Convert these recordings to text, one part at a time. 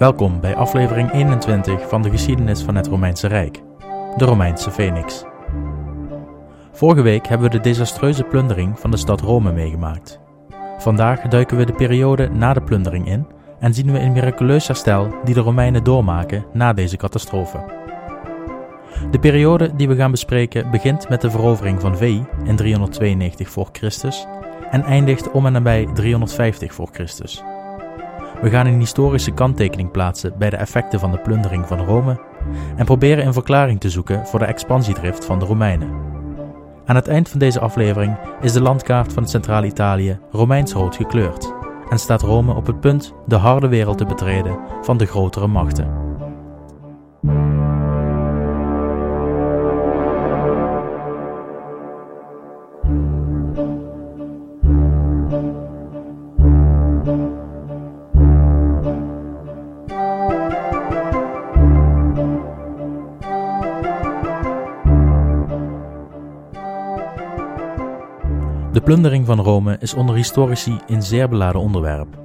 Welkom bij aflevering 21 van de geschiedenis van het Romeinse Rijk, de Romeinse Phoenix. Vorige week hebben we de desastreuze plundering van de stad Rome meegemaakt. Vandaag duiken we de periode na de plundering in en zien we een miraculeus herstel die de Romeinen doormaken na deze catastrofe. De periode die we gaan bespreken begint met de verovering van Veii in 392 voor Christus en eindigt om en nabij 350 voor Christus. We gaan een historische kanttekening plaatsen bij de effecten van de plundering van Rome en proberen een verklaring te zoeken voor de expansiedrift van de Romeinen. Aan het eind van deze aflevering is de landkaart van Centraal-Italië Romeins-rood gekleurd en staat Rome op het punt de harde wereld te betreden van de grotere machten. Plundering van Rome is onder historici een zeer beladen onderwerp.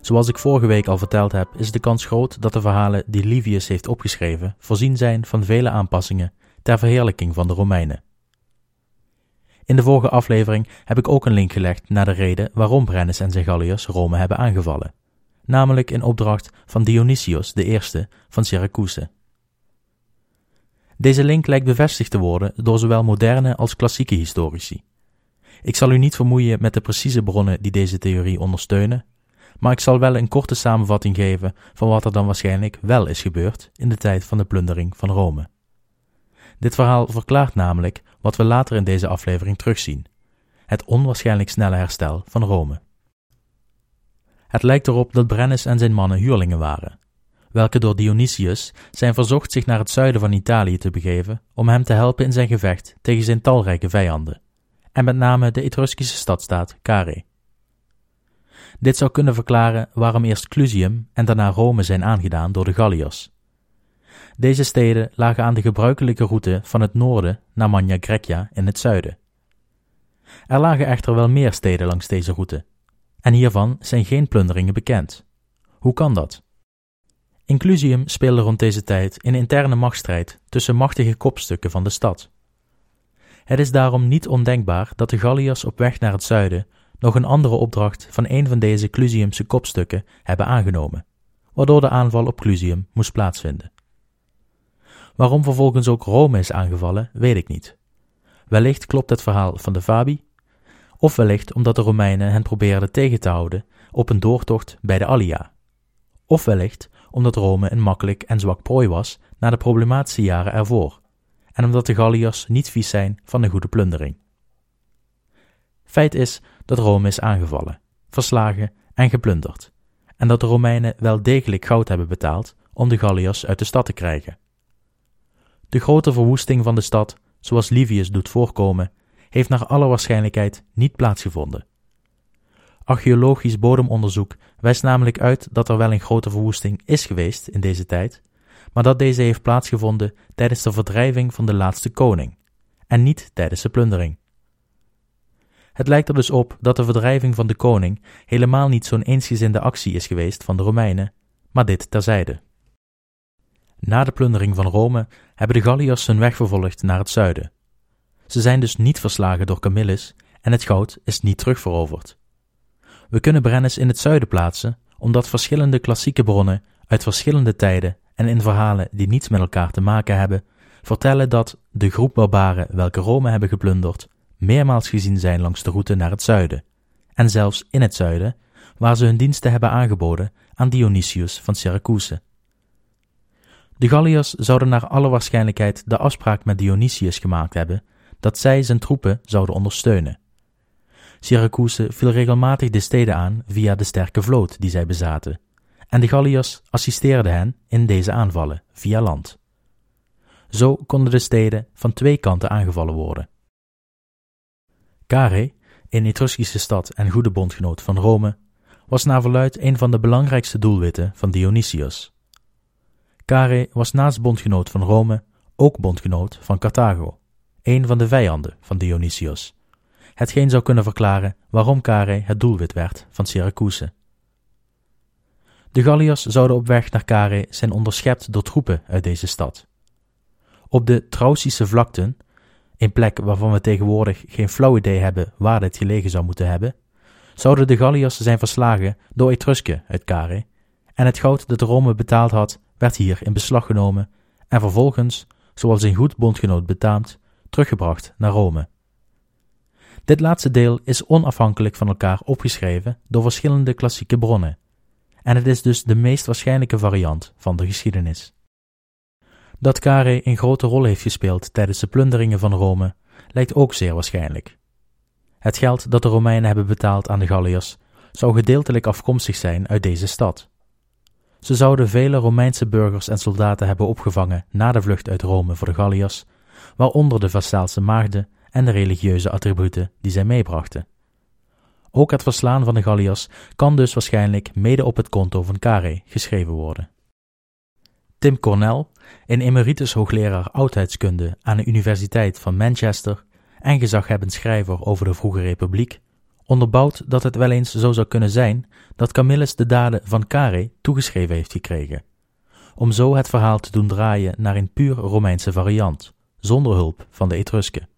Zoals ik vorige week al verteld heb, is de kans groot dat de verhalen die Livius heeft opgeschreven voorzien zijn van vele aanpassingen ter verheerlijking van de Romeinen. In de vorige aflevering heb ik ook een link gelegd naar de reden waarom Brennus en zijn Galliërs Rome hebben aangevallen, namelijk in opdracht van Dionysius I van Syracuse. Deze link lijkt bevestigd te worden door zowel moderne als klassieke historici. Ik zal u niet vermoeien met de precieze bronnen die deze theorie ondersteunen, maar ik zal wel een korte samenvatting geven van wat er dan waarschijnlijk wel is gebeurd in de tijd van de plundering van Rome. Dit verhaal verklaart namelijk wat we later in deze aflevering terugzien: het onwaarschijnlijk snelle herstel van Rome. Het lijkt erop dat Brennus en zijn mannen huurlingen waren, welke door Dionysius zijn verzocht zich naar het zuiden van Italië te begeven om hem te helpen in zijn gevecht tegen zijn talrijke vijanden en met name de Etruskische stadstaat Carrhae. Dit zou kunnen verklaren waarom eerst Clusium en daarna Rome zijn aangedaan door de Galliërs. Deze steden lagen aan de gebruikelijke route van het noorden naar Magna Grecia in het zuiden. Er lagen echter wel meer steden langs deze route, en hiervan zijn geen plunderingen bekend. Hoe kan dat? In Clusium speelde rond deze tijd een interne machtsstrijd tussen machtige kopstukken van de stad. Het is daarom niet ondenkbaar dat de Galliërs op weg naar het zuiden nog een andere opdracht van een van deze Clusiumse kopstukken hebben aangenomen, waardoor de aanval op Clusium moest plaatsvinden. Waarom vervolgens ook Rome is aangevallen, weet ik niet. Wellicht klopt het verhaal van de Fabi, of wellicht omdat de Romeinen hen probeerden tegen te houden op een doortocht bij de Allia, of wellicht omdat Rome een makkelijk en zwak prooi was na de problematische jaren ervoor, en omdat de Galliërs niet vies zijn van een goede plundering. Feit is dat Rome is aangevallen, verslagen en geplunderd, en dat de Romeinen wel degelijk goud hebben betaald om de Galliërs uit de stad te krijgen. De grote verwoesting van de stad, zoals Livius doet voorkomen, heeft naar alle waarschijnlijkheid niet plaatsgevonden. Archeologisch bodemonderzoek wijst namelijk uit dat er wel een grote verwoesting is geweest in deze tijd, maar dat deze heeft plaatsgevonden tijdens de verdrijving van de laatste koning, en niet tijdens de plundering. Het lijkt er dus op dat de verdrijving van de koning helemaal niet zo'n eensgezinde actie is geweest van de Romeinen, maar dit terzijde. Na de plundering van Rome hebben de Galliërs hun weg vervolgd naar het zuiden. Ze zijn dus niet verslagen door Camillus en het goud is niet terugveroverd. We kunnen Brennus in het zuiden plaatsen, omdat verschillende klassieke bronnen uit verschillende tijden en in verhalen die niets met elkaar te maken hebben, vertellen dat de groep barbaren welke Rome hebben geplunderd, meermaals gezien zijn langs de route naar het zuiden, en zelfs in het zuiden, waar ze hun diensten hebben aangeboden aan Dionysius van Syracuse. De Galliërs zouden naar alle waarschijnlijkheid de afspraak met Dionysius gemaakt hebben dat zij zijn troepen zouden ondersteunen. Syracuse viel regelmatig de steden aan via de sterke vloot die zij bezaten, en de Galliërs assisteerden hen in deze aanvallen via land. Zo konden de steden van twee kanten aangevallen worden. Carrhae, een Etruskische stad en goede bondgenoot van Rome, was naar verluid een van de belangrijkste doelwitten van Dionysius. Carrhae was naast bondgenoot van Rome ook bondgenoot van Carthago, een van de vijanden van Dionysius, hetgeen zou kunnen verklaren waarom Carrhae het doelwit werd van Syracuse. De Galliërs zouden op weg naar Carré zijn onderschept door troepen uit deze stad. Op de Trausische vlakten, een plek waarvan we tegenwoordig geen flauw idee hebben waar dit gelegen zou moeten hebben, zouden de Galliërs zijn verslagen door Etrusken uit Carré, en het goud dat Rome betaald had, werd hier in beslag genomen en vervolgens, zoals een goed bondgenoot betaamt, teruggebracht naar Rome. Dit laatste deel is onafhankelijk van elkaar opgeschreven door verschillende klassieke bronnen, en het is dus de meest waarschijnlijke variant van de geschiedenis. Dat Carré een grote rol heeft gespeeld tijdens de plunderingen van Rome lijkt ook zeer waarschijnlijk. Het geld dat de Romeinen hebben betaald aan de Galliërs zou gedeeltelijk afkomstig zijn uit deze stad. Ze zouden vele Romeinse burgers en soldaten hebben opgevangen na de vlucht uit Rome voor de Galliërs, waaronder de Vastaalse maagden en de religieuze attributen die zij meebrachten. Ook het verslaan van de Galliërs kan dus waarschijnlijk mede op het konto van Carré geschreven worden. Tim Cornell, een emeritus hoogleraar oudheidskunde aan de Universiteit van Manchester en gezaghebbend schrijver over de vroege republiek, onderbouwt dat het wel eens zo zou kunnen zijn dat Camillus de daden van Carré toegeschreven heeft gekregen, om zo het verhaal te doen draaien naar een puur Romeinse variant, zonder hulp van de Etrusken.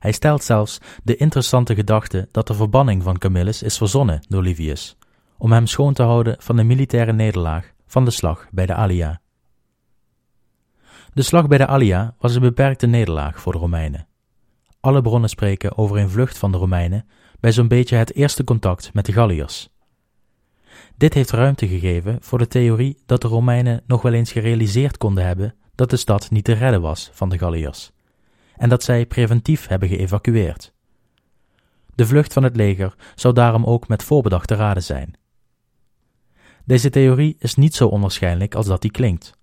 Hij stelt zelfs de interessante gedachte dat de verbanning van Camillus is verzonnen door Livius, om hem schoon te houden van de militaire nederlaag van de slag bij de Alia. De slag bij de Alia was een beperkte nederlaag voor de Romeinen. Alle bronnen spreken over een vlucht van de Romeinen bij zo'n beetje het eerste contact met de Galliërs. Dit heeft ruimte gegeven voor de theorie dat de Romeinen nog wel eens gerealiseerd konden hebben dat de stad niet te redden was van de Galliërs, en dat zij preventief hebben geëvacueerd. De vlucht van het leger zou daarom ook met voorbedachte raden zijn. Deze theorie is niet zo onwaarschijnlijk als dat die klinkt.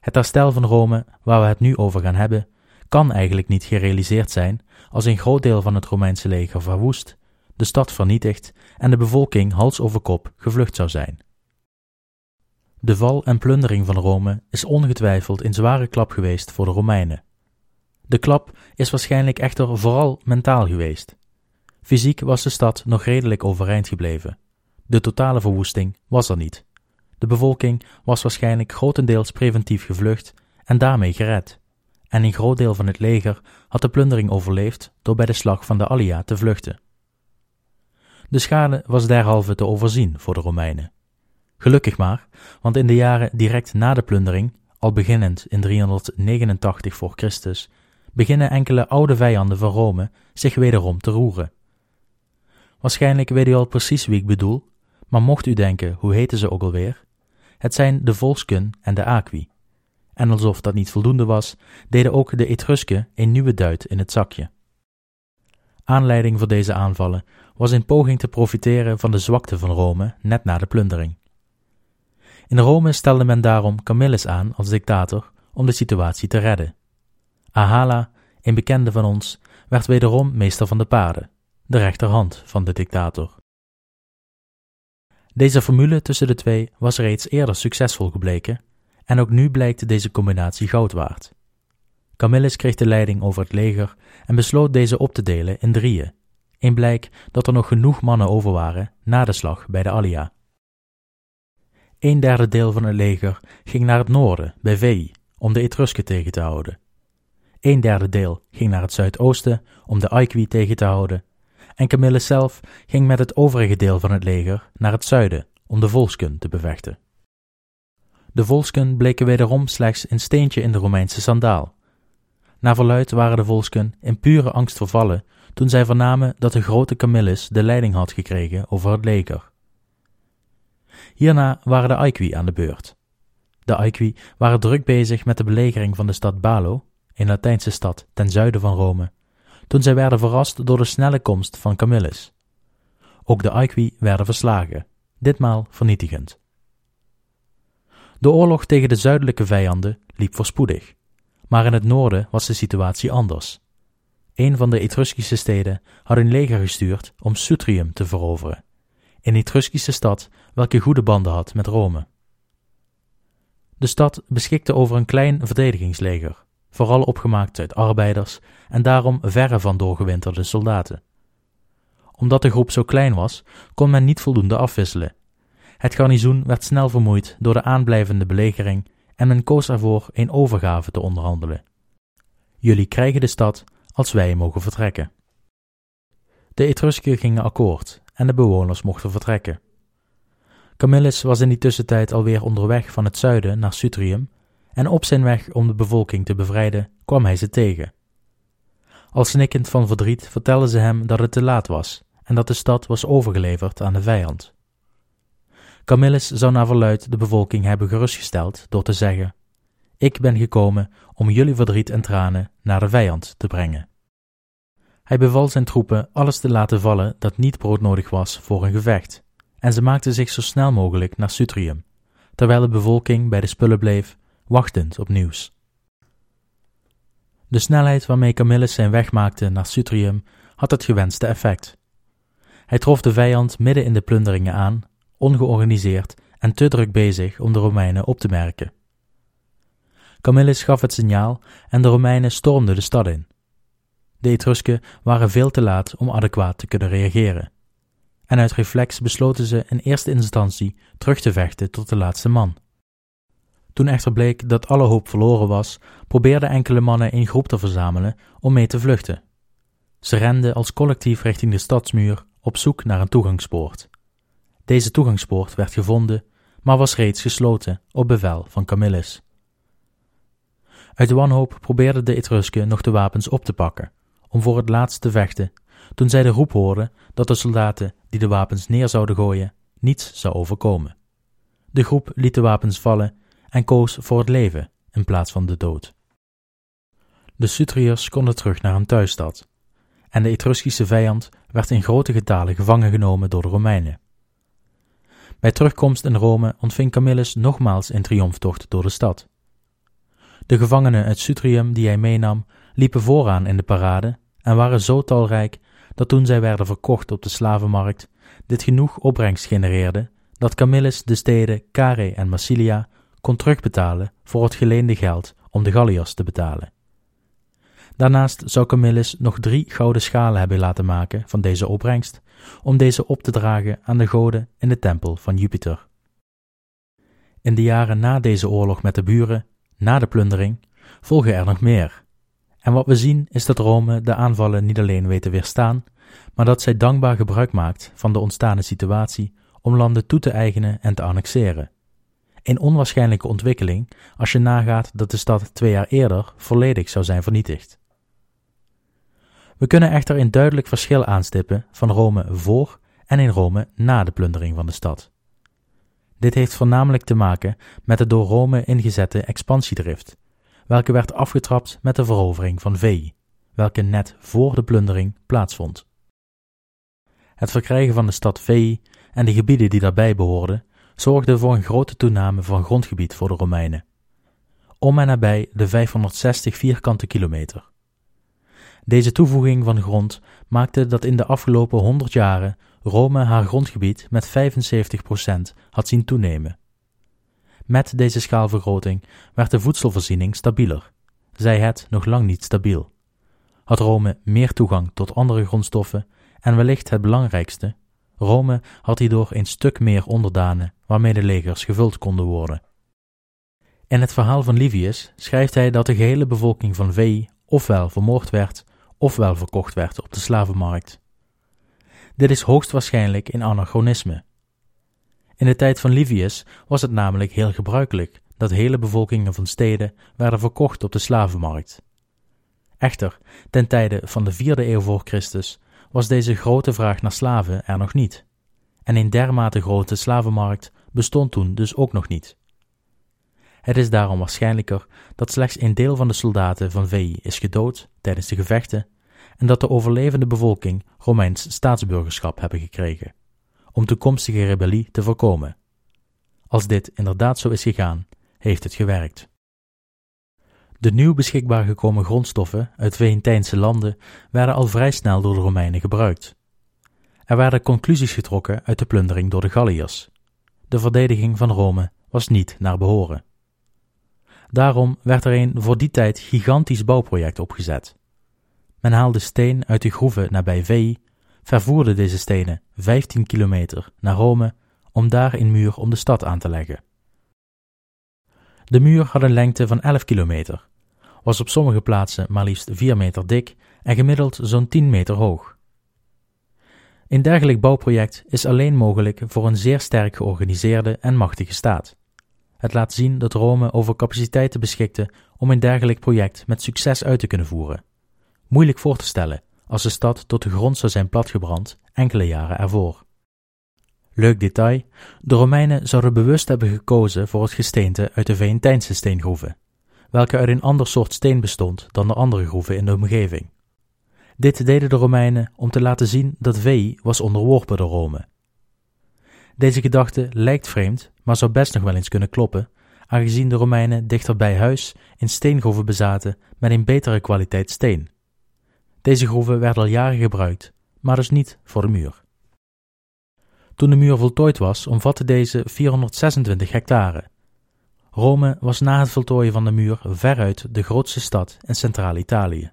Het herstel van Rome, waar we het nu over gaan hebben, kan eigenlijk niet gerealiseerd zijn als een groot deel van het Romeinse leger verwoest, de stad vernietigd en de bevolking hals over kop gevlucht zou zijn. De val en plundering van Rome is ongetwijfeld een zware klap geweest voor de Romeinen. De klap is waarschijnlijk echter vooral mentaal geweest. Fysiek was de stad nog redelijk overeind gebleven. De totale verwoesting was er niet. De bevolking was waarschijnlijk grotendeels preventief gevlucht en daarmee gered en een groot deel van het leger had de plundering overleefd door bij de slag van de Allia te vluchten. De schade was derhalve te overzien voor de Romeinen. Gelukkig maar, want in de jaren direct na de plundering, al beginnend in 389 voor Christus, beginnen enkele oude vijanden van Rome zich wederom te roeren. Waarschijnlijk weet u al precies wie ik bedoel, maar mocht u denken, hoe heten ze ook alweer? Het zijn de Volsken en de Aqui. En alsof dat niet voldoende was, deden ook de Etrusken een nieuwe duit in het zakje. Aanleiding voor deze aanvallen was een poging te profiteren van de zwakte van Rome net na de plundering. In Rome stelde men daarom Camillus aan als dictator om de situatie te redden. Ahala, een bekende van ons, werd wederom meester van de paarden, de rechterhand van de dictator. Deze formule tussen de twee was reeds eerder succesvol gebleken en ook nu blijkt deze combinatie goud waard. Camillus kreeg de leiding over het leger en besloot deze op te delen in drieën, in blijk dat er nog genoeg mannen over waren na de slag bij de Allia. Een derde deel van het leger ging naar het noorden, bij Veii, om de Etrusken tegen te houden. Een derde deel ging naar het zuidoosten om de Aequi tegen te houden, en Camillus zelf ging met het overige deel van het leger naar het zuiden om de Volsken te bevechten. De Volsken bleken wederom slechts een steentje in de Romeinse sandaal. Naar verluid waren de Volsken in pure angst vervallen toen zij vernamen dat de grote Camillus de leiding had gekregen over het leger. Hierna waren de Aequi aan de beurt. De Aequi waren druk bezig met de belegering van de stad Balo, een Latijnse stad ten zuiden van Rome, toen zij werden verrast door de snelle komst van Camillus. Ook de Aequi werden verslagen, ditmaal vernietigend. De oorlog tegen de zuidelijke vijanden liep voorspoedig, maar in het noorden was de situatie anders. Een van de Etruskische steden had een leger gestuurd om Sutrium te veroveren, een Etruskische stad welke goede banden had met Rome. De stad beschikte over een klein verdedigingsleger, vooral opgemaakt uit arbeiders en daarom verre van doorgewinterde soldaten. Omdat de groep zo klein was, kon men niet voldoende afwisselen Het garnizoen werd snel vermoeid door de aanblijvende belegering en men koos ervoor een overgave te onderhandelen. Jullie krijgen de stad als wij mogen vertrekken. De Etrusken gingen akkoord en de bewoners mochten vertrekken. Camillus was in die tussentijd alweer onderweg van het zuiden naar Sutrium en op zijn weg om de bevolking te bevrijden kwam hij ze tegen. Al snikkend van verdriet vertelden ze hem dat het te laat was en dat de stad was overgeleverd aan de vijand. Camillus zou naar verluid de bevolking hebben gerustgesteld door te zeggen: Ik ben gekomen om jullie verdriet en tranen naar de vijand te brengen. Hij beval zijn troepen alles te laten vallen dat niet broodnodig was voor een gevecht, en ze maakten zich zo snel mogelijk naar Sutrium, terwijl de bevolking bij de spullen bleef, wachtend op nieuws. De snelheid waarmee Camillus zijn weg maakte naar Sutrium had het gewenste effect. Hij trof de vijand midden in de plunderingen aan, ongeorganiseerd en te druk bezig om de Romeinen op te merken. Camillus gaf het signaal en de Romeinen stormden de stad in. De Etrusken waren veel te laat om adequaat te kunnen reageren. En uit reflex besloten ze in eerste instantie terug te vechten tot de laatste man. Toen echter bleek dat alle hoop verloren was, probeerden enkele mannen in groep te verzamelen om mee te vluchten. Ze renden als collectief richting de stadsmuur op zoek naar een toegangspoort. Deze toegangspoort werd gevonden, maar was reeds gesloten op bevel van Camillus. Uit wanhoop probeerden de Etrusken nog de wapens op te pakken, om voor het laatst te vechten, toen zij de roep hoorden dat de soldaten die de wapens neer zouden gooien, niets zou overkomen. De groep liet de wapens vallen en koos voor het leven in plaats van de dood. De Sutriërs konden terug naar hun thuisstad, en de Etruskische vijand werd in grote getalen gevangen genomen door de Romeinen. Bij terugkomst in Rome ontving Camillus nogmaals een triomftocht door de stad. De gevangenen uit Sutrium die hij meenam, liepen vooraan in de parade en waren zo talrijk dat toen zij werden verkocht op de slavenmarkt, dit genoeg opbrengst genereerde dat Camillus de steden Care en Massilia kon terugbetalen voor het geleende geld om de Galliërs te betalen. Daarnaast zou Camillus nog drie gouden schalen hebben laten maken van deze opbrengst, om deze op te dragen aan de goden in de tempel van Jupiter. In de jaren na deze oorlog met de buren, na de plundering, volgen er nog meer. En wat we zien is dat Rome de aanvallen niet alleen weet te weerstaan, maar dat zij dankbaar gebruik maakt van de ontstane situatie om landen toe te eigenen en te annexeren. Een onwaarschijnlijke ontwikkeling als je nagaat dat de stad twee jaar eerder volledig zou zijn vernietigd. We kunnen echter een duidelijk verschil aanstippen van Rome voor en in Rome na de plundering van de stad. Dit heeft voornamelijk te maken met de door Rome ingezette expansiedrift, welke werd afgetrapt met de verovering van Veii, welke net voor de plundering plaatsvond. Het verkrijgen van de stad Veii en de gebieden die daarbij behoorden zorgde voor een grote toename van grondgebied voor de Romeinen. Om en nabij de 560 vierkante kilometer. Deze toevoeging van grond maakte dat in de afgelopen 100 jaren Rome haar grondgebied met 75% had zien toenemen. Met deze schaalvergroting werd de voedselvoorziening stabieler, zij het nog lang niet stabiel. Had Rome meer toegang tot andere grondstoffen en wellicht het belangrijkste, Rome had hierdoor een stuk meer onderdanen waarmee de legers gevuld konden worden. In het verhaal van Livius schrijft hij dat de gehele bevolking van Veii ofwel vermoord werd, ofwel verkocht werd op de slavenmarkt. Dit is hoogstwaarschijnlijk een anachronisme. In de tijd van Livius was het namelijk heel gebruikelijk dat hele bevolkingen van steden werden verkocht op de slavenmarkt. Echter, ten tijde van de vierde eeuw voor Christus was deze grote vraag naar slaven er nog niet, en een dermate grote slavenmarkt bestond toen dus ook nog niet. Het is daarom waarschijnlijker dat slechts een deel van de soldaten van Veii is gedood tijdens de gevechten en dat de overlevende bevolking Romeins staatsburgerschap hebben gekregen, om toekomstige rebellie te voorkomen. Als dit inderdaad zo is gegaan, heeft het gewerkt. De nieuw beschikbaar gekomen grondstoffen uit Veentijnse landen werden al vrij snel door de Romeinen gebruikt. Er werden conclusies getrokken uit de plundering door de Galliërs. De verdediging van Rome was niet naar behoren. Daarom werd er een voor die tijd gigantisch bouwproject opgezet. Men haalde steen uit de groeven nabij Veii, vervoerde deze stenen 15 kilometer naar Rome om daar een muur om de stad aan te leggen. De muur had een lengte van 11 kilometer, was op sommige plaatsen maar liefst 4 meter dik en gemiddeld zo'n 10 meter hoog. Een dergelijk bouwproject is alleen mogelijk voor een zeer sterk georganiseerde en machtige staat. Het laat zien dat Rome over capaciteiten beschikte om een dergelijk project met succes uit te kunnen voeren. Moeilijk voor te stellen als de stad tot de grond zou zijn platgebrand enkele jaren ervoor. Leuk detail: de Romeinen zouden bewust hebben gekozen voor het gesteente uit de Veentijnse steengroeven, welke uit een ander soort steen bestond dan de andere groeven in de omgeving. Dit deden de Romeinen om te laten zien dat Veii was onderworpen door Rome. Deze gedachte lijkt vreemd, maar zou best nog wel eens kunnen kloppen, aangezien de Romeinen dichter bij huis in steengroeven bezaten met een betere kwaliteit steen. Deze groeven werden al jaren gebruikt, maar dus niet voor de muur. Toen de muur voltooid was, omvatte deze 426 hectare. Rome was na het voltooien van de muur veruit de grootste stad in Centraal-Italië.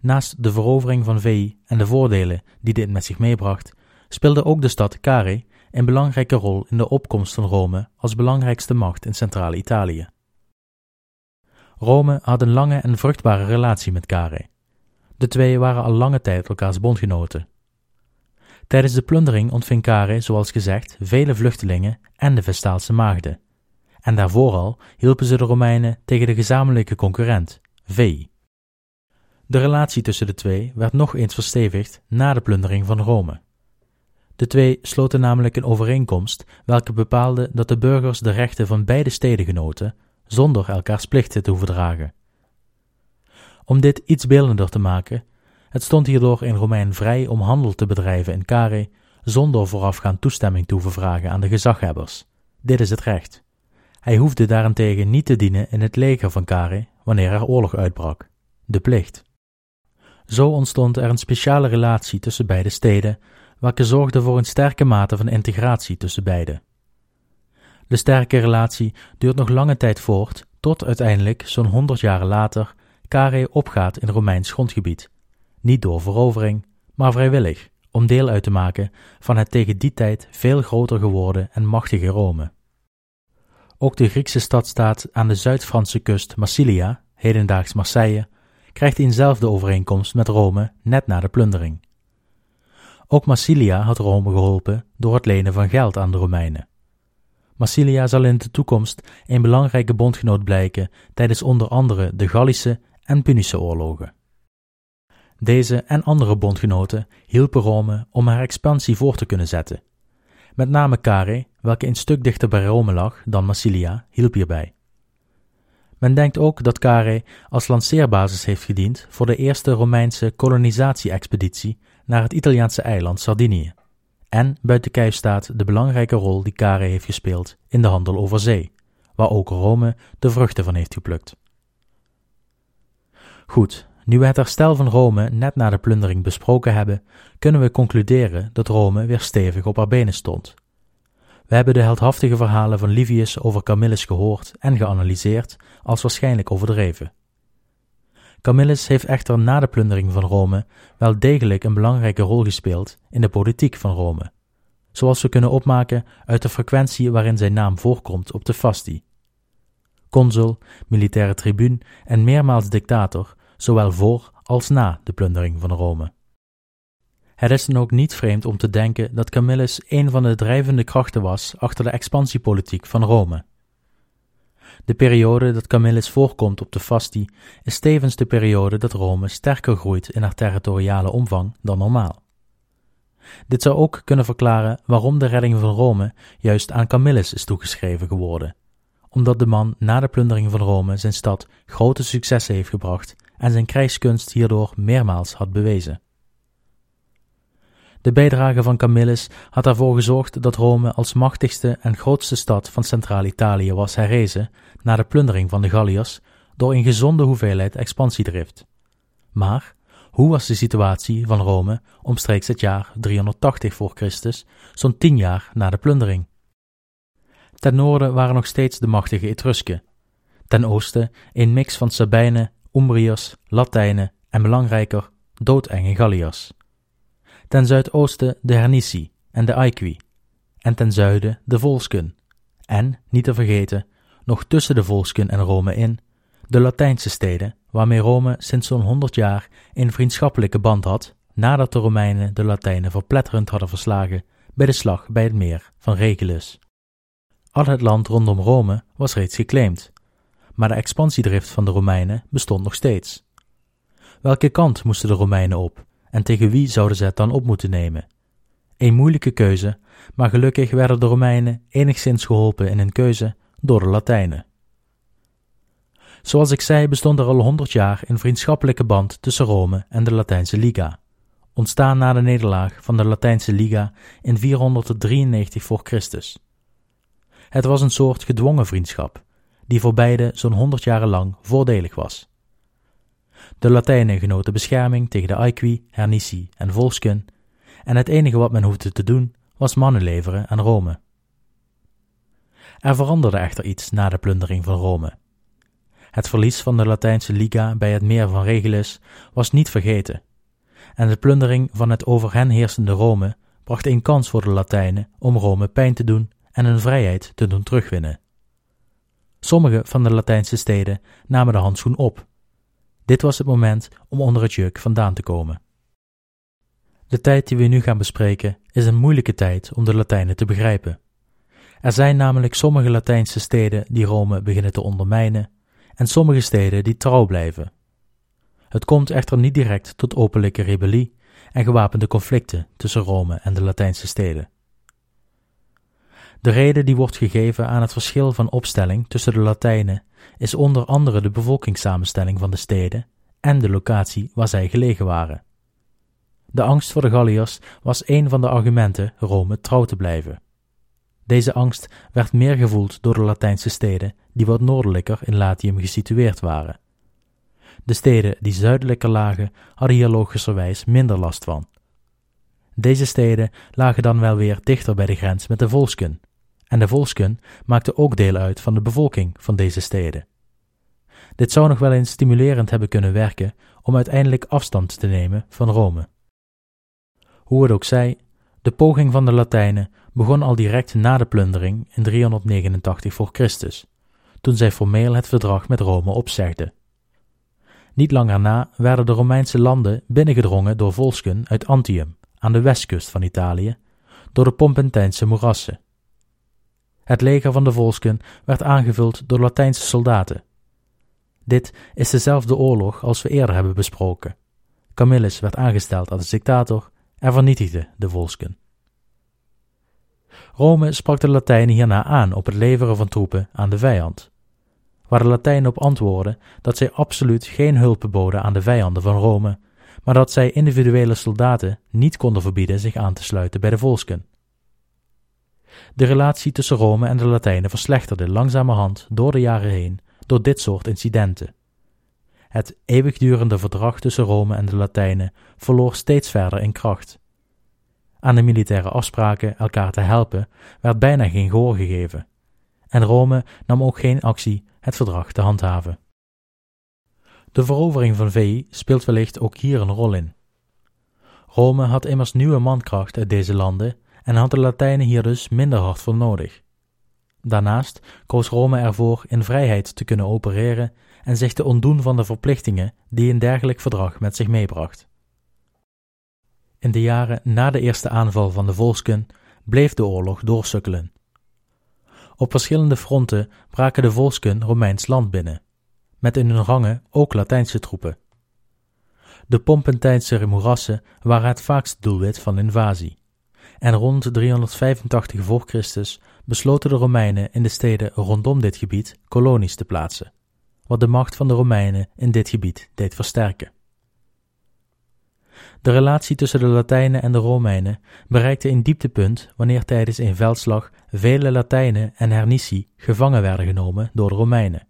Naast de verovering van Veii en de voordelen die dit met zich meebracht, speelde ook de stad Carre een belangrijke rol in de opkomst van Rome als belangrijkste macht in Centraal-Italië. Rome had een lange en vruchtbare relatie met Carre. De twee waren al lange tijd elkaars bondgenoten. Tijdens de plundering ontving Carre, zoals gezegd, vele vluchtelingen en de Vestaalse maagden. En daarvoor al hielpen ze de Romeinen tegen de gezamenlijke concurrent, Veii. De relatie tussen de twee werd nog eens verstevigd na de plundering van Rome. De twee sloten namelijk een overeenkomst welke bepaalde dat de burgers de rechten van beide steden genoten, zonder elkaars plichten te hoeven dragen. Om dit iets beeldender te maken, het stond hierdoor een Romein vrij om handel te bedrijven in Carre, zonder voorafgaand toestemming toe te vragen aan de gezaghebbers. Dit is het recht. Hij hoefde daarentegen niet te dienen in het leger van Carre wanneer er oorlog uitbrak. De plicht. Zo ontstond er een speciale relatie tussen beide steden, welke zorgde voor een sterke mate van integratie tussen beide. De sterke relatie duurt nog lange tijd voort, tot uiteindelijk, zo'n honderd jaren later, Carre opgaat in Romeins grondgebied. Niet door verovering, maar vrijwillig, om deel uit te maken van het tegen die tijd veel groter geworden en machtige Rome. Ook de Griekse stadstaat aan de Zuid-Franse kust Massilia, hedendaags Marseille, krijgt eenzelfde overeenkomst met Rome net na de plundering. Ook Massilia had Rome geholpen door het lenen van geld aan de Romeinen. Massilia zal in de toekomst een belangrijke bondgenoot blijken tijdens onder andere de Gallische en Punische oorlogen. Deze en andere bondgenoten hielpen Rome om haar expansie voor te kunnen zetten. Met name Carre, welke een stuk dichter bij Rome lag dan Massilia, hielp hierbij. Men denkt ook dat Carre als lanceerbasis heeft gediend voor de eerste Romeinse kolonisatie-expeditie naar het Italiaanse eiland Sardinië, en buiten kijf staat de belangrijke rol die Carre heeft gespeeld in de handel over zee, waar ook Rome de vruchten van heeft geplukt. Goed, nu we het herstel van Rome net na de plundering besproken hebben, kunnen we concluderen dat Rome weer stevig op haar benen stond. We hebben de heldhaftige verhalen van Livius over Camillus gehoord en geanalyseerd als waarschijnlijk overdreven. Camillus heeft echter na de plundering van Rome wel degelijk een belangrijke rol gespeeld in de politiek van Rome, zoals we kunnen opmaken uit de frequentie waarin zijn naam voorkomt op de Fasti. Consul, militaire tribuun en meermaals dictator, zowel voor als na de plundering van Rome. Het is dan ook niet vreemd om te denken dat Camillus een van de drijvende krachten was achter de expansiepolitiek van Rome. De periode dat Camillus voorkomt op de Fasti is tevens de periode dat Rome sterker groeit in haar territoriale omvang dan normaal. Dit zou ook kunnen verklaren waarom de redding van Rome juist aan Camillus is toegeschreven geworden, omdat de man na de plundering van Rome zijn stad grote successen heeft gebracht en zijn krijgskunst hierdoor meermaals had bewezen. De bijdrage van Camillus had ervoor gezorgd dat Rome als machtigste en grootste stad van Centraal-Italië was herrezen na de plundering van de Galliërs door een gezonde hoeveelheid expansiedrift. Maar hoe was de situatie van Rome omstreeks het jaar 380 voor Christus, zo'n tien jaar na de plundering? Ten noorden waren nog steeds de machtige Etrusken. Ten oosten een mix van Sabijnen, Umbriërs, Latijnen en belangrijker doodenge Galliërs. Ten zuidoosten de Hernici en de Aequi, en ten zuiden de Volsken, en, niet te vergeten, nog tussen de Volsken en Rome in, de Latijnse steden, waarmee Rome sinds zo'n honderd jaar een vriendschappelijke band had, nadat de Romeinen de Latijnen verpletterend hadden verslagen bij de slag bij het meer van Regulus. Al het land rondom Rome was reeds geclaimd, maar de expansiedrift van de Romeinen bestond nog steeds. Welke kant moesten de Romeinen op en tegen wie zouden ze het dan op moeten nemen? Een moeilijke keuze, maar gelukkig werden de Romeinen enigszins geholpen in hun keuze door de Latijnen. Zoals ik zei, bestond er al honderd jaar een vriendschappelijke band tussen Rome en de Latijnse Liga, ontstaan na de nederlaag van de Latijnse Liga in 493 voor Christus. Het was een soort gedwongen vriendschap, die voor beide zo'n honderd jaren lang voordelig was. De Latijnen genoten bescherming tegen de Aequi, Hernici en Volsken, en het enige wat men hoefde te doen was mannen leveren aan Rome. Er veranderde echter iets na de plundering van Rome. Het verlies van de Latijnse Liga bij het meer van Regulus was niet vergeten, en de plundering van het over hen heersende Rome bracht een kans voor de Latijnen om Rome pijn te doen en hun vrijheid te doen terugwinnen. Sommige van de Latijnse steden namen de handschoen op. Dit was het moment om onder het juk vandaan te komen. De tijd die we nu gaan bespreken is een moeilijke tijd om de Latijnen te begrijpen. Er zijn namelijk sommige Latijnse steden die Rome beginnen te ondermijnen en sommige steden die trouw blijven. Het komt echter niet direct tot openlijke rebellie en gewapende conflicten tussen Rome en de Latijnse steden. De reden die wordt gegeven aan het verschil van opstelling tussen de Latijnen is onder andere de bevolkingssamenstelling van de steden en de locatie waar zij gelegen waren. De angst voor de Galliërs was een van de argumenten Rome trouw te blijven. Deze angst werd meer gevoeld door de Latijnse steden die wat noordelijker in Latium gesitueerd waren. De steden die zuidelijker lagen hadden hier logischerwijs minder last van. Deze steden lagen dan wel weer dichter bij de grens met de Volsken, en de Volsken maakten ook deel uit van de bevolking van deze steden. Dit zou nog wel eens stimulerend hebben kunnen werken om uiteindelijk afstand te nemen van Rome. Hoe het ook zij, de poging van de Latijnen begon al direct na de plundering in 389 voor Christus, toen zij formeel het verdrag met Rome opzegden. Niet lang daarna werden de Romeinse landen binnengedrongen door volsken uit Antium, aan de westkust van Italië, door de Pompentijnse moerassen. Het leger van de volsken werd aangevuld door Latijnse soldaten. Dit is dezelfde oorlog als we eerder hebben besproken. Camillus werd aangesteld als dictator en vernietigde de volsken. Rome sprak de Latijnen hierna aan op het leveren van troepen aan de vijand, waar de Latijnen op antwoordden dat zij absoluut geen hulp boden aan de vijanden van Rome, maar dat zij individuele soldaten niet konden verbieden zich aan te sluiten bij de volsken. De relatie tussen Rome en de Latijnen verslechterde langzamerhand door de jaren heen door dit soort incidenten. Het eeuwigdurende verdrag tussen Rome en de Latijnen verloor steeds verder in kracht. Aan de militaire afspraken elkaar te helpen werd bijna geen gehoor gegeven, en Rome nam ook geen actie het verdrag te handhaven. De verovering van Veii speelt wellicht ook hier een rol in. Rome had immers nieuwe mankracht uit deze landen en had de Latijnen hier dus minder hard voor nodig. Daarnaast koos Rome ervoor in vrijheid te kunnen opereren en zich te ontdoen van de verplichtingen die een dergelijk verdrag met zich meebracht. In de jaren na de eerste aanval van de Volsken bleef de oorlog doorsukkelen. Op verschillende fronten braken de Volsken Romeins land binnen, met in hun rangen ook Latijnse troepen. De Pompentijnse moerassen waren het vaakste doelwit van invasie, en rond 385 voor Christus besloten de Romeinen in de steden rondom dit gebied kolonies te plaatsen, wat de macht van de Romeinen in dit gebied deed versterken. De relatie tussen de Latijnen en de Romeinen bereikte een dieptepunt wanneer tijdens een veldslag vele Latijnen en Hernici gevangen werden genomen door de Romeinen.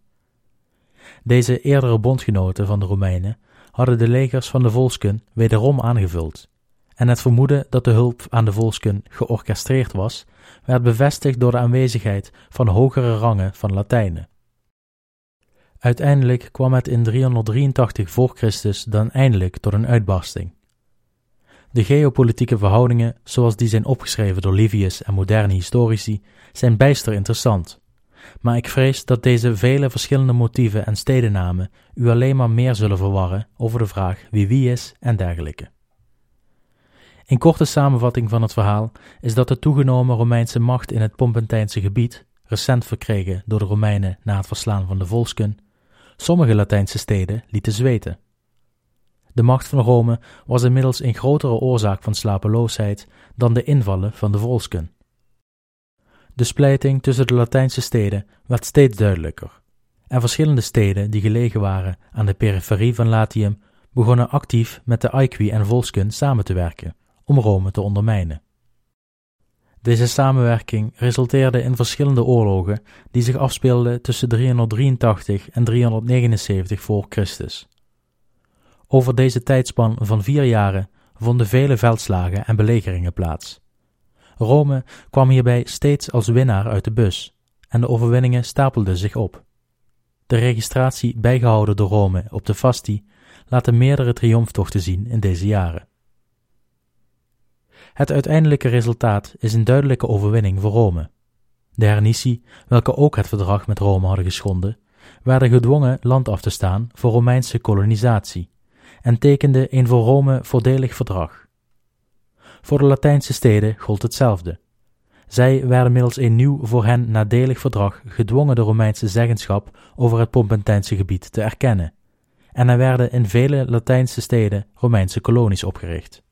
Deze eerdere bondgenoten van de Romeinen hadden de legers van de Volsken wederom aangevuld, en het vermoeden dat de hulp aan de Volsken georchestreerd was, werd bevestigd door de aanwezigheid van hogere rangen van Latijnen. Uiteindelijk kwam het in 383 voor Christus dan eindelijk tot een uitbarsting. De geopolitieke verhoudingen, zoals die zijn opgeschreven door Livius en moderne historici, zijn bijster interessant. Maar ik vrees dat deze vele verschillende motieven en stedennamen u alleen maar meer zullen verwarren over de vraag wie wie is en dergelijke. Een korte samenvatting van het verhaal is dat de toegenomen Romeinse macht in het Pompentijnse gebied, recent verkregen door de Romeinen na het verslaan van de Volsken, sommige Latijnse steden lieten zweten. De macht van Rome was inmiddels een grotere oorzaak van slapeloosheid dan de invallen van de Volsken. De splijting tussen de Latijnse steden werd steeds duidelijker, en verschillende steden die gelegen waren aan de periferie van Latium begonnen actief met de Aequi en Volsken samen te werken om Rome te ondermijnen. Deze samenwerking resulteerde in verschillende oorlogen die zich afspeelden tussen 383 en 379 voor Christus. Over deze tijdspan van vier jaren vonden vele veldslagen en belegeringen plaats. Rome kwam hierbij steeds als winnaar uit de bus en de overwinningen stapelden zich op. De registratie bijgehouden door Rome op de Fasti laat meerdere triomftochten zien in deze jaren. Het uiteindelijke resultaat is een duidelijke overwinning voor Rome. De hernici, welke ook het verdrag met Rome hadden geschonden, werden gedwongen land af te staan voor Romeinse kolonisatie en tekenden een voor Rome voordelig verdrag. Voor de Latijnse steden gold hetzelfde. Zij werden middels een nieuw voor hen nadelig verdrag gedwongen de Romeinse zeggenschap over het Pompentijnse gebied te erkennen, en er werden in vele Latijnse steden Romeinse kolonies opgericht.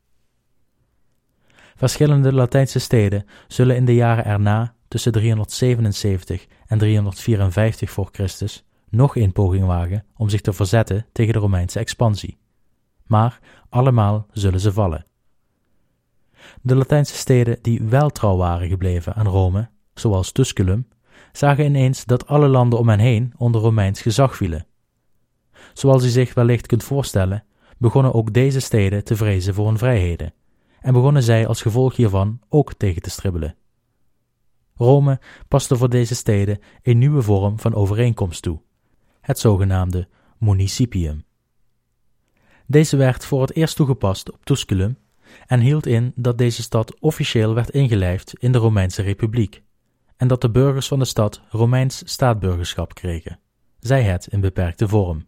Verschillende Latijnse steden zullen in de jaren erna, tussen 377 en 354 voor Christus, nog een poging wagen om zich te verzetten tegen de Romeinse expansie. Maar allemaal zullen ze vallen. De Latijnse steden die wel trouw waren gebleven aan Rome, zoals Tusculum, zagen ineens dat alle landen om hen heen onder Romeins gezag vielen. Zoals u zich wellicht kunt voorstellen, begonnen ook deze steden te vrezen voor hun vrijheden en begonnen zij als gevolg hiervan ook tegen te stribbelen. Rome paste voor deze steden een nieuwe vorm van overeenkomst toe, het zogenaamde municipium. Deze werd voor het eerst toegepast op Tusculum en hield in dat deze stad officieel werd ingelijfd in de Romeinse Republiek en dat de burgers van de stad Romeins staatburgerschap kregen, zij het in beperkte vorm.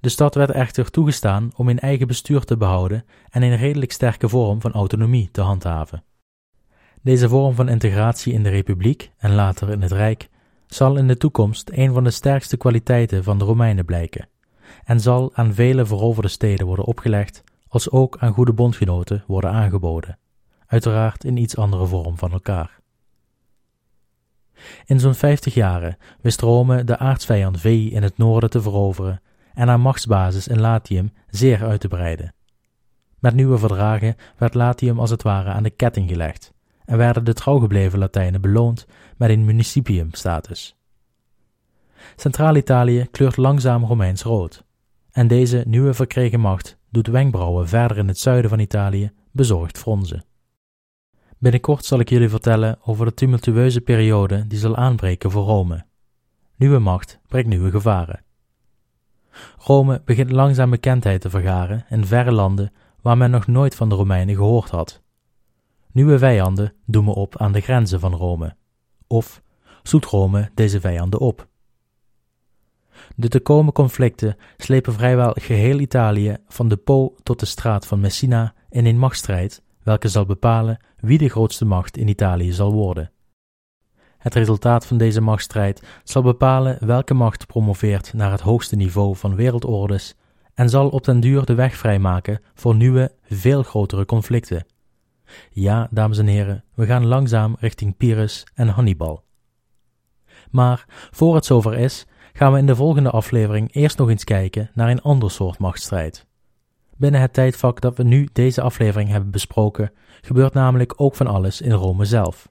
De stad werd echter toegestaan om een eigen bestuur te behouden en een redelijk sterke vorm van autonomie te handhaven. Deze vorm van integratie in de republiek en later in het Rijk zal in de toekomst een van de sterkste kwaliteiten van de Romeinen blijken en zal aan vele veroverde steden worden opgelegd, als ook aan goede bondgenoten worden aangeboden, uiteraard in iets andere vorm van elkaar. In zo'n vijftig jaren wist Rome de aardsvijand Vei in het noorden te veroveren en haar machtsbasis in Latium zeer uit te breiden. Met nieuwe verdragen werd Latium als het ware aan de ketting gelegd en werden de trouwgebleven Latijnen beloond met een municipium-status. Centraal-Italië kleurt langzaam Romeins rood, en deze nieuwe verkregen macht doet wenkbrauwen verder in het zuiden van Italië bezorgd fronzen. Binnenkort zal ik jullie vertellen over de tumultueuze periode die zal aanbreken voor Rome. Nieuwe macht brengt nieuwe gevaren. Rome begint langzaam bekendheid te vergaren in verre landen waar men nog nooit van de Romeinen gehoord had. Nieuwe vijanden doemen op aan de grenzen van Rome, of zoekt Rome deze vijanden op. De te komen conflicten slepen vrijwel geheel Italië van de Po tot de straat van Messina in een machtsstrijd welke zal bepalen wie de grootste macht in Italië zal worden. Het resultaat van deze machtsstrijd zal bepalen welke macht promoveert naar het hoogste niveau van wereldordes en zal op den duur de weg vrijmaken voor nieuwe, veel grotere conflicten. Ja, dames en heren, we gaan langzaam richting Pyrrhus en Hannibal. Maar voor het zover is, gaan we in de volgende aflevering eerst nog eens kijken naar een ander soort machtsstrijd. Binnen het tijdvak dat we nu deze aflevering hebben besproken, gebeurt namelijk ook van alles in Rome zelf.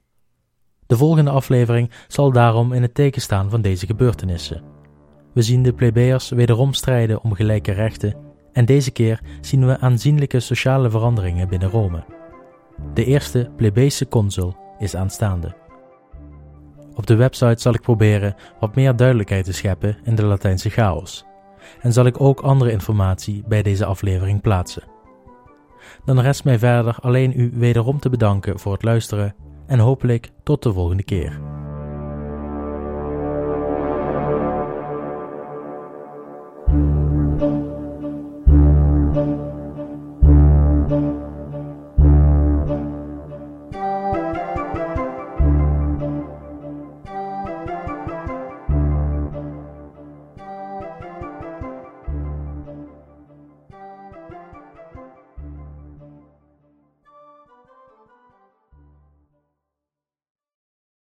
De volgende aflevering zal daarom in het teken staan van deze gebeurtenissen. We zien de plebeiers wederom strijden om gelijke rechten en deze keer zien we aanzienlijke sociale veranderingen binnen Rome. De eerste plebeische consul is aanstaande. Op de website zal ik proberen wat meer duidelijkheid te scheppen in de Latijnse chaos en zal ik ook andere informatie bij deze aflevering plaatsen. dan rest mij verder alleen u wederom te bedanken voor het luisteren en hopelijk tot de volgende keer.